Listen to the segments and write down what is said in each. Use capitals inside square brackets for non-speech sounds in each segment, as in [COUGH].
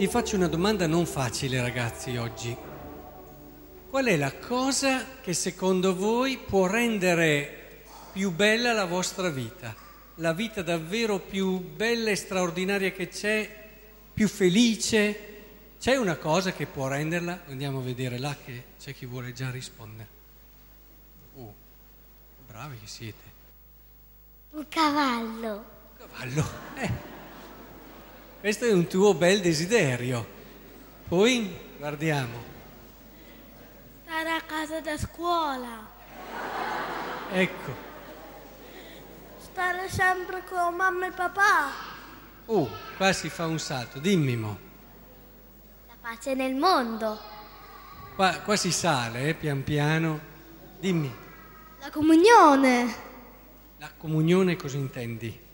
Vi faccio una domanda non facile ragazzi oggi. Qual è la cosa che secondo voi può rendere più bella la vostra vita? La vita davvero più bella e straordinaria che c'è, più felice? C'è una cosa che può renderla? Andiamo a vedere là che c'è chi vuole già rispondere. Oh, bravi che siete. Un cavallo. Cavallo. Eh. Questo è un tuo bel desiderio. Poi guardiamo. Stare a casa da scuola. Ecco. Stare sempre con mamma e papà. Oh, qua si fa un salto. Dimmi mo. La pace nel mondo. Qua, qua si sale, eh, pian piano. Dimmi. La comunione. La comunione cosa intendi?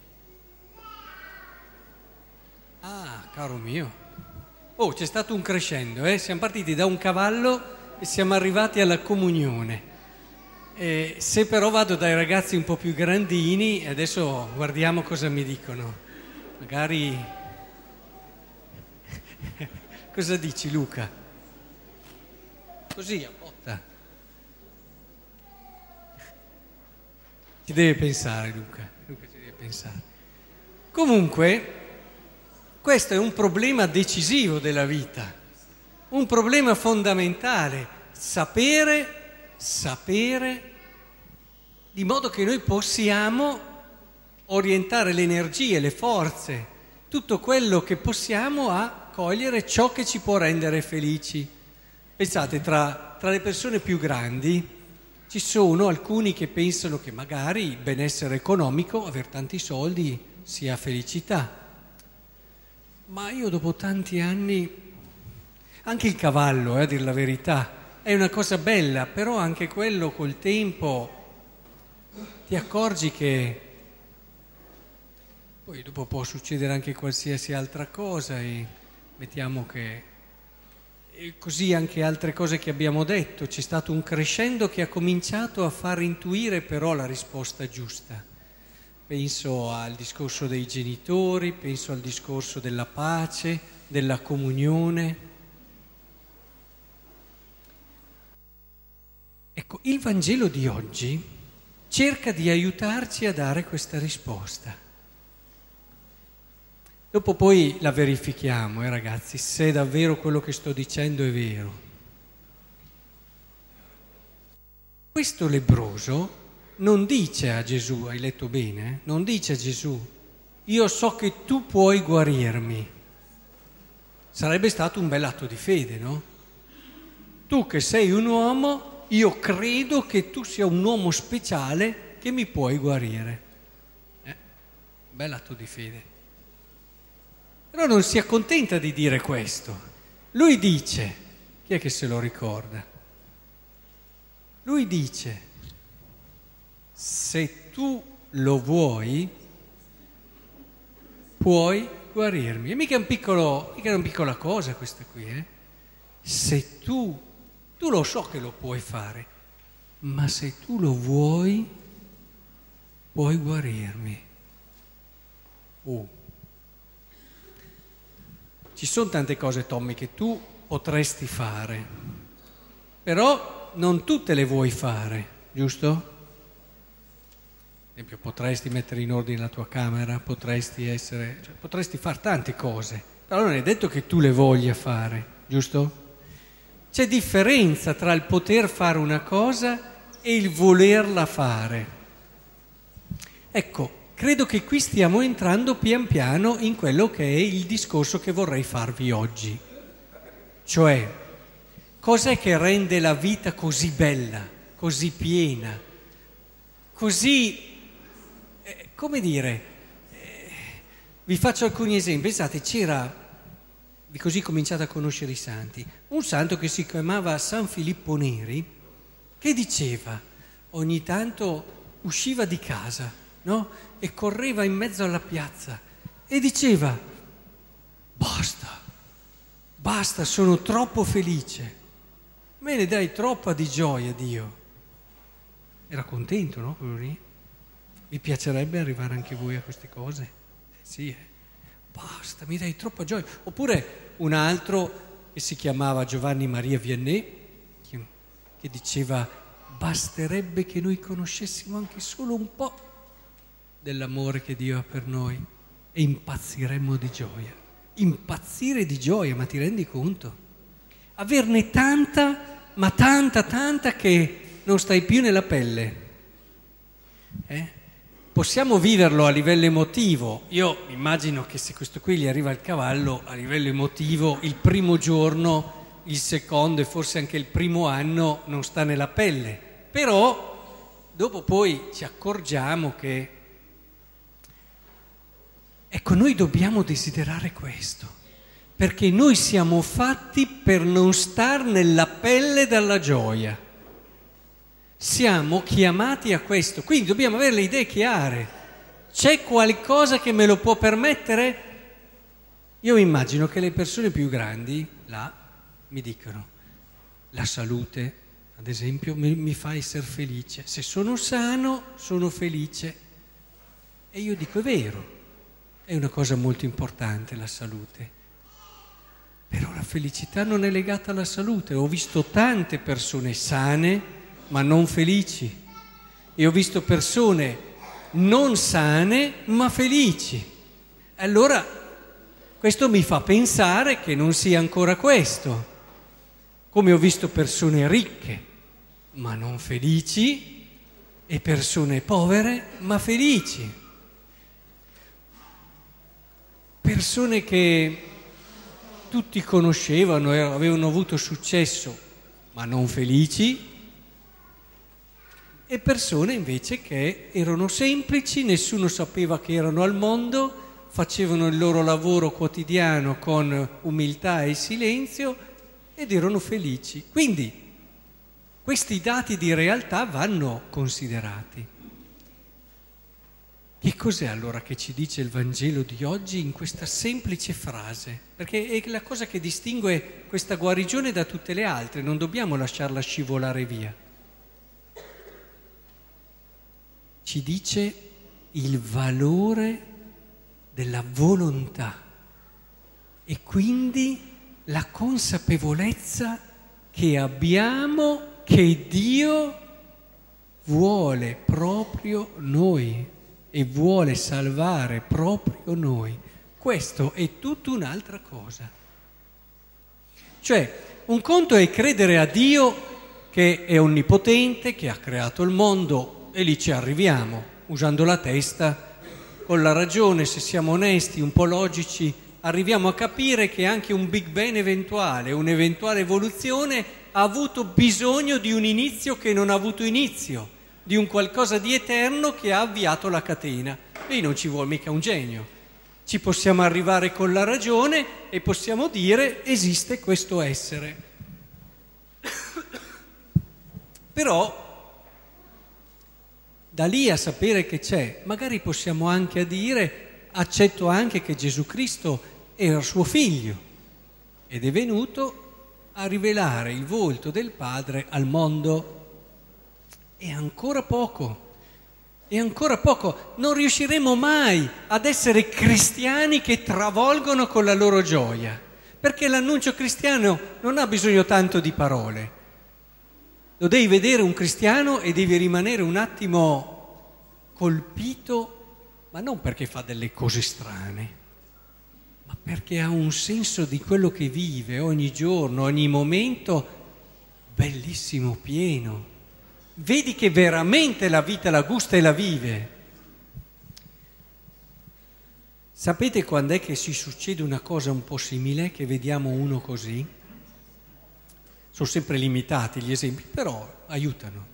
Ah, caro mio. Oh, c'è stato un crescendo, eh? Siamo partiti da un cavallo e siamo arrivati alla comunione. E se però vado dai ragazzi un po' più grandini, adesso guardiamo cosa mi dicono. Magari... [LAUGHS] cosa dici Luca? Così a botta. Ci deve pensare Luca, Luca ci deve pensare. Comunque, questo è un problema decisivo della vita, un problema fondamentale, sapere, sapere, di modo che noi possiamo orientare le energie, le forze, tutto quello che possiamo a cogliere ciò che ci può rendere felici. Pensate, tra, tra le persone più grandi ci sono alcuni che pensano che magari il benessere economico, aver tanti soldi, sia felicità. Ma io dopo tanti anni, anche il cavallo, eh, a dir la verità, è una cosa bella, però anche quello col tempo ti accorgi che poi dopo può succedere anche qualsiasi altra cosa e mettiamo che e così anche altre cose che abbiamo detto, c'è stato un crescendo che ha cominciato a far intuire però la risposta giusta penso al discorso dei genitori, penso al discorso della pace, della comunione. Ecco, il Vangelo di oggi cerca di aiutarci a dare questa risposta. Dopo poi la verifichiamo, eh, ragazzi, se davvero quello che sto dicendo è vero. Questo lebroso non dice a Gesù, hai letto bene? Non dice a Gesù, io so che tu puoi guarirmi. Sarebbe stato un bel atto di fede, no? Tu che sei un uomo, io credo che tu sia un uomo speciale che mi puoi guarire. Eh, bel atto di fede. Però non si accontenta di dire questo. Lui dice, chi è che se lo ricorda? Lui dice, se tu lo vuoi, puoi guarirmi. E mica un piccolo, mica è una piccola cosa questa qui, eh? Se tu, tu lo so che lo puoi fare, ma se tu lo vuoi, puoi guarirmi. Uh. Ci sono tante cose, Tommy, che tu potresti fare, però non tutte le vuoi fare, giusto? Esempio, potresti mettere in ordine la tua camera, potresti essere, cioè, potresti fare tante cose, però non è detto che tu le voglia fare, giusto? C'è differenza tra il poter fare una cosa e il volerla fare. Ecco, credo che qui stiamo entrando pian piano in quello che è il discorso che vorrei farvi oggi. Cioè, cos'è che rende la vita così bella, così piena, così come dire, eh, vi faccio alcuni esempi. Pensate, c'era, così cominciate a conoscere i santi, un santo che si chiamava San Filippo Neri, che diceva, ogni tanto usciva di casa, no? E correva in mezzo alla piazza e diceva, basta, basta, sono troppo felice. Me ne dai troppa di gioia, Dio. Era contento, no? Vi piacerebbe arrivare anche voi a queste cose? Eh sì, eh. basta, mi dai troppa gioia. Oppure un altro che si chiamava Giovanni Maria Vianney, che, che diceva basterebbe che noi conoscessimo anche solo un po' dell'amore che Dio ha per noi e impazziremmo di gioia. Impazzire di gioia, ma ti rendi conto? Averne tanta, ma tanta, tanta che non stai più nella pelle. Eh? Possiamo viverlo a livello emotivo. Io immagino che se questo qui gli arriva il cavallo, a livello emotivo, il primo giorno, il secondo e forse anche il primo anno non sta nella pelle. Però dopo poi ci accorgiamo che Ecco, noi dobbiamo desiderare questo, perché noi siamo fatti per non star nella pelle dalla gioia. Siamo chiamati a questo, quindi dobbiamo avere le idee chiare. C'è qualcosa che me lo può permettere? Io immagino che le persone più grandi, là, mi dicono, la salute, ad esempio, mi, mi fa essere felice. Se sono sano, sono felice. E io dico, è vero, è una cosa molto importante la salute. Però la felicità non è legata alla salute. Ho visto tante persone sane ma non felici. E ho visto persone non sane ma felici. Allora questo mi fa pensare che non sia ancora questo. Come ho visto persone ricche ma non felici e persone povere ma felici. persone che tutti conoscevano e avevano avuto successo, ma non felici, e persone invece che erano semplici, nessuno sapeva che erano al mondo, facevano il loro lavoro quotidiano con umiltà e silenzio ed erano felici. Quindi questi dati di realtà vanno considerati. Che cos'è allora che ci dice il Vangelo di oggi in questa semplice frase? Perché è la cosa che distingue questa guarigione da tutte le altre, non dobbiamo lasciarla scivolare via. Ci dice il valore della volontà e quindi la consapevolezza che abbiamo che Dio vuole proprio noi e vuole salvare proprio noi. Questo è tutta un'altra cosa. Cioè, un conto è credere a Dio che è onnipotente, che ha creato il mondo e lì ci arriviamo, usando la testa, con la ragione, se siamo onesti, un po' logici, arriviamo a capire che anche un Big Bang eventuale, un'eventuale evoluzione ha avuto bisogno di un inizio che non ha avuto inizio di un qualcosa di eterno che ha avviato la catena. Lì non ci vuole mica un genio. Ci possiamo arrivare con la ragione e possiamo dire esiste questo essere. [COUGHS] Però da lì a sapere che c'è, magari possiamo anche dire accetto anche che Gesù Cristo era suo figlio ed è venuto a rivelare il volto del Padre al mondo è ancora poco, è ancora poco. Non riusciremo mai ad essere cristiani che travolgono con la loro gioia, perché l'annuncio cristiano non ha bisogno tanto di parole. Lo devi vedere un cristiano e devi rimanere un attimo colpito, ma non perché fa delle cose strane, ma perché ha un senso di quello che vive ogni giorno, ogni momento, bellissimo, pieno vedi che veramente la vita la gusta e la vive. Sapete quando è che si succede una cosa un po' simile, che vediamo uno così? Sono sempre limitati gli esempi, però aiutano.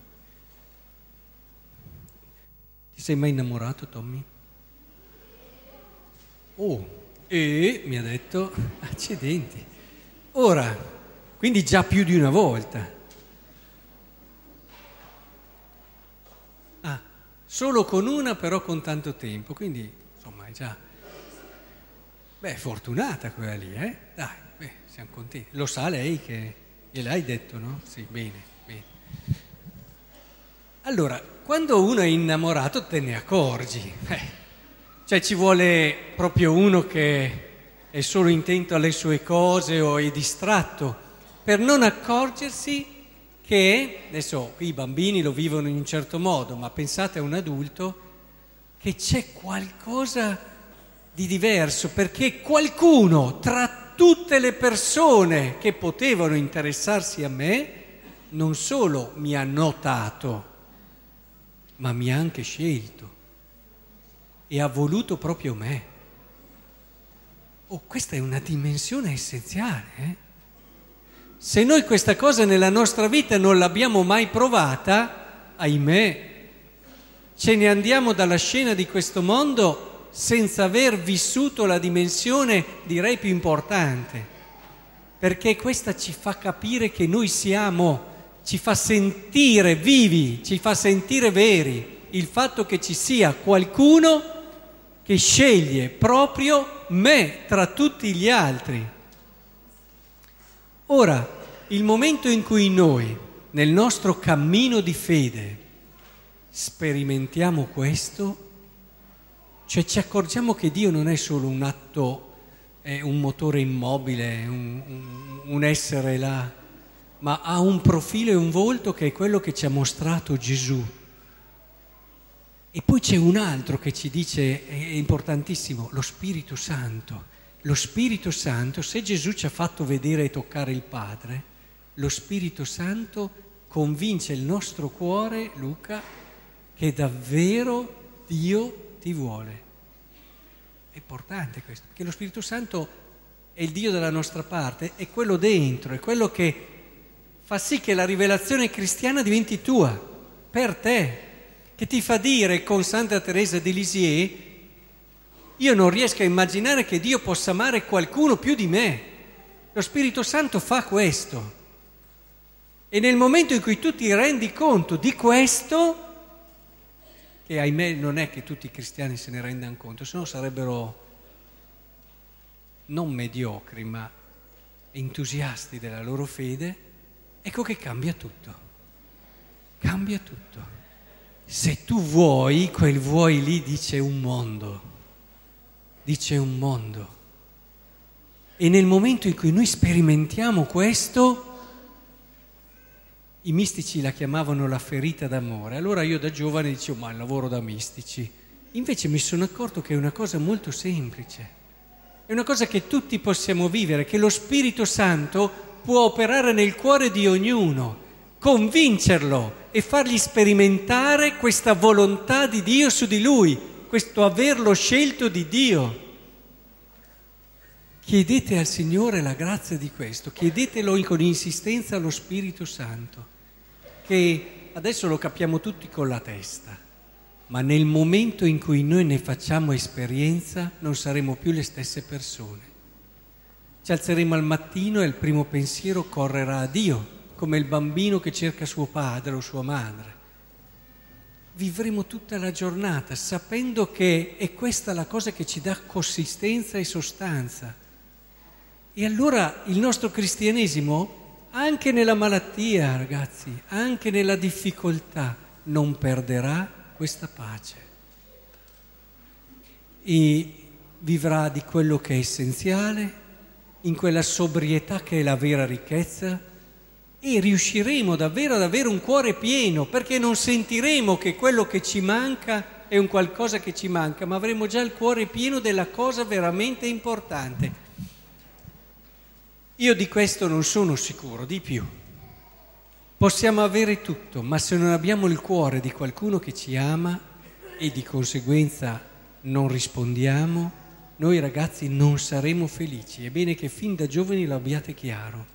Ti sei mai innamorato, Tommy? Oh, e mi ha detto, accidenti. Ora, quindi già più di una volta. solo con una però con tanto tempo, quindi insomma è già... Beh, fortunata quella lì, eh? Dai, beh, siamo contenti. Lo sa lei che gliel'hai detto, no? Sì, bene, bene. Allora, quando uno è innamorato te ne accorgi. Eh. Cioè ci vuole proprio uno che è solo intento alle sue cose o è distratto, per non accorgersi che, adesso qui i bambini lo vivono in un certo modo, ma pensate a un adulto, che c'è qualcosa di diverso, perché qualcuno tra tutte le persone che potevano interessarsi a me, non solo mi ha notato, ma mi ha anche scelto e ha voluto proprio me. Oh, questa è una dimensione essenziale. Eh? Se noi questa cosa nella nostra vita non l'abbiamo mai provata, ahimè, ce ne andiamo dalla scena di questo mondo senza aver vissuto la dimensione, direi, più importante, perché questa ci fa capire che noi siamo, ci fa sentire vivi, ci fa sentire veri, il fatto che ci sia qualcuno che sceglie proprio me tra tutti gli altri. Ora, il momento in cui noi, nel nostro cammino di fede, sperimentiamo questo, cioè ci accorgiamo che Dio non è solo un atto, è un motore immobile, un, un, un essere là, ma ha un profilo e un volto che è quello che ci ha mostrato Gesù e poi c'è un altro che ci dice, è importantissimo, lo Spirito Santo. Lo Spirito Santo, se Gesù ci ha fatto vedere e toccare il Padre, lo Spirito Santo convince il nostro cuore, Luca, che davvero Dio ti vuole. È importante questo, perché lo Spirito Santo è il Dio dalla nostra parte, è quello dentro, è quello che fa sì che la rivelazione cristiana diventi tua, per te, che ti fa dire con Santa Teresa di Lisieux, io non riesco a immaginare che Dio possa amare qualcuno più di me. Lo Spirito Santo fa questo. E nel momento in cui tu ti rendi conto di questo, che ahimè non è che tutti i cristiani se ne rendano conto, se no sarebbero non mediocri, ma entusiasti della loro fede, ecco che cambia tutto. Cambia tutto. Se tu vuoi, quel vuoi lì dice un mondo, dice un mondo. E nel momento in cui noi sperimentiamo questo, i mistici la chiamavano la ferita d'amore. Allora io da giovane dicevo, ma il lavoro da mistici. Invece mi sono accorto che è una cosa molto semplice. È una cosa che tutti possiamo vivere, che lo Spirito Santo può operare nel cuore di ognuno, convincerlo e fargli sperimentare questa volontà di Dio su di lui, questo averlo scelto di Dio. Chiedete al Signore la grazia di questo, chiedetelo con insistenza allo Spirito Santo, che adesso lo capiamo tutti con la testa, ma nel momento in cui noi ne facciamo esperienza non saremo più le stesse persone. Ci alzeremo al mattino e il primo pensiero correrà a Dio come il bambino che cerca suo padre o sua madre. Vivremo tutta la giornata sapendo che è questa la cosa che ci dà consistenza e sostanza. E allora il nostro cristianesimo, anche nella malattia, ragazzi, anche nella difficoltà, non perderà questa pace. E vivrà di quello che è essenziale, in quella sobrietà che è la vera ricchezza, e riusciremo davvero ad avere un cuore pieno, perché non sentiremo che quello che ci manca è un qualcosa che ci manca, ma avremo già il cuore pieno della cosa veramente importante. Io di questo non sono sicuro, di più. Possiamo avere tutto, ma se non abbiamo il cuore di qualcuno che ci ama e di conseguenza non rispondiamo, noi ragazzi non saremo felici. È bene che fin da giovani lo abbiate chiaro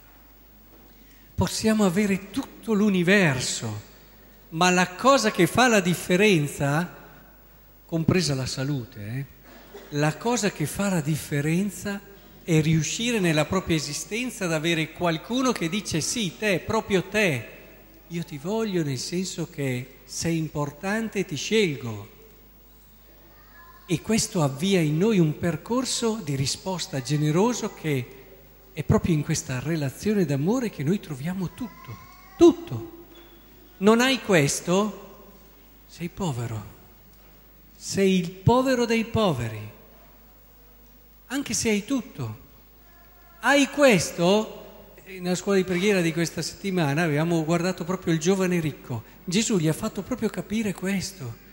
possiamo avere tutto l'universo, ma la cosa che fa la differenza, compresa la salute, eh, la cosa che fa la differenza è riuscire nella propria esistenza ad avere qualcuno che dice sì, te, proprio te, io ti voglio nel senso che sei importante e ti scelgo. E questo avvia in noi un percorso di risposta generoso che è proprio in questa relazione d'amore che noi troviamo tutto, tutto. Non hai questo? Sei povero, sei il povero dei poveri, anche se hai tutto. Hai questo? Nella scuola di preghiera di questa settimana abbiamo guardato proprio il giovane ricco. Gesù gli ha fatto proprio capire questo.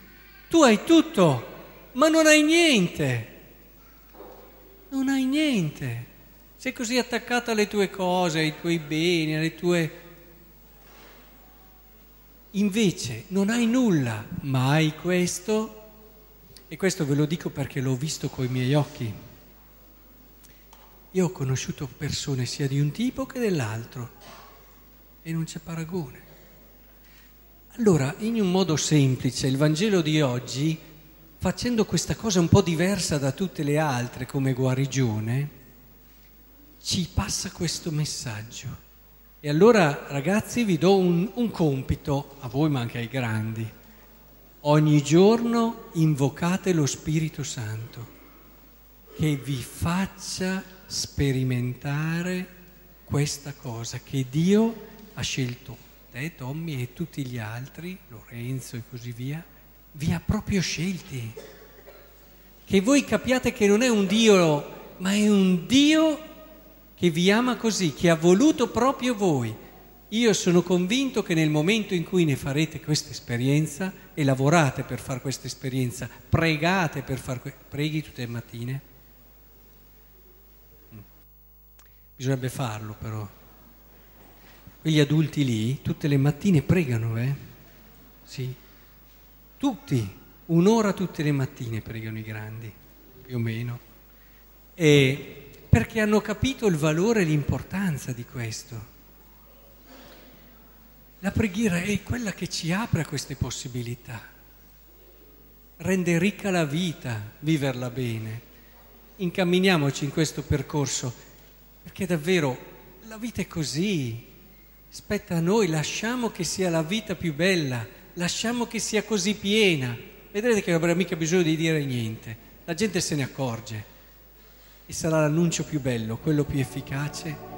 Tu hai tutto, ma non hai niente. Non hai niente. Sei così attaccato alle tue cose, ai tuoi beni, alle tue... Invece non hai nulla, ma hai questo. E questo ve lo dico perché l'ho visto coi miei occhi. Io ho conosciuto persone sia di un tipo che dell'altro e non c'è paragone. Allora, in un modo semplice, il Vangelo di oggi, facendo questa cosa un po' diversa da tutte le altre come guarigione, ci passa questo messaggio. E allora, ragazzi, vi do un, un compito, a voi ma anche ai grandi. Ogni giorno invocate lo Spirito Santo che vi faccia sperimentare questa cosa che Dio ha scelto te, Tommy e tutti gli altri, Lorenzo e così via, vi ha proprio scelti. Che voi capiate che non è un Dio, ma è un Dio che vi ama così, che ha voluto proprio voi. Io sono convinto che nel momento in cui ne farete questa esperienza e lavorate per fare questa esperienza, pregate per fare que- preghi tutte le mattine. Bisognerebbe farlo però. Quegli adulti lì tutte le mattine pregano, eh? Sì. Tutti, un'ora tutte le mattine pregano i grandi, più o meno. E perché hanno capito il valore e l'importanza di questo. La preghiera è quella che ci apre a queste possibilità, rende ricca la vita, viverla bene. Incamminiamoci in questo percorso, perché davvero la vita è così, Spetta a noi, lasciamo che sia la vita più bella, lasciamo che sia così piena. Vedrete che non avrà mica bisogno di dire niente, la gente se ne accorge. E sarà l'annuncio più bello, quello più efficace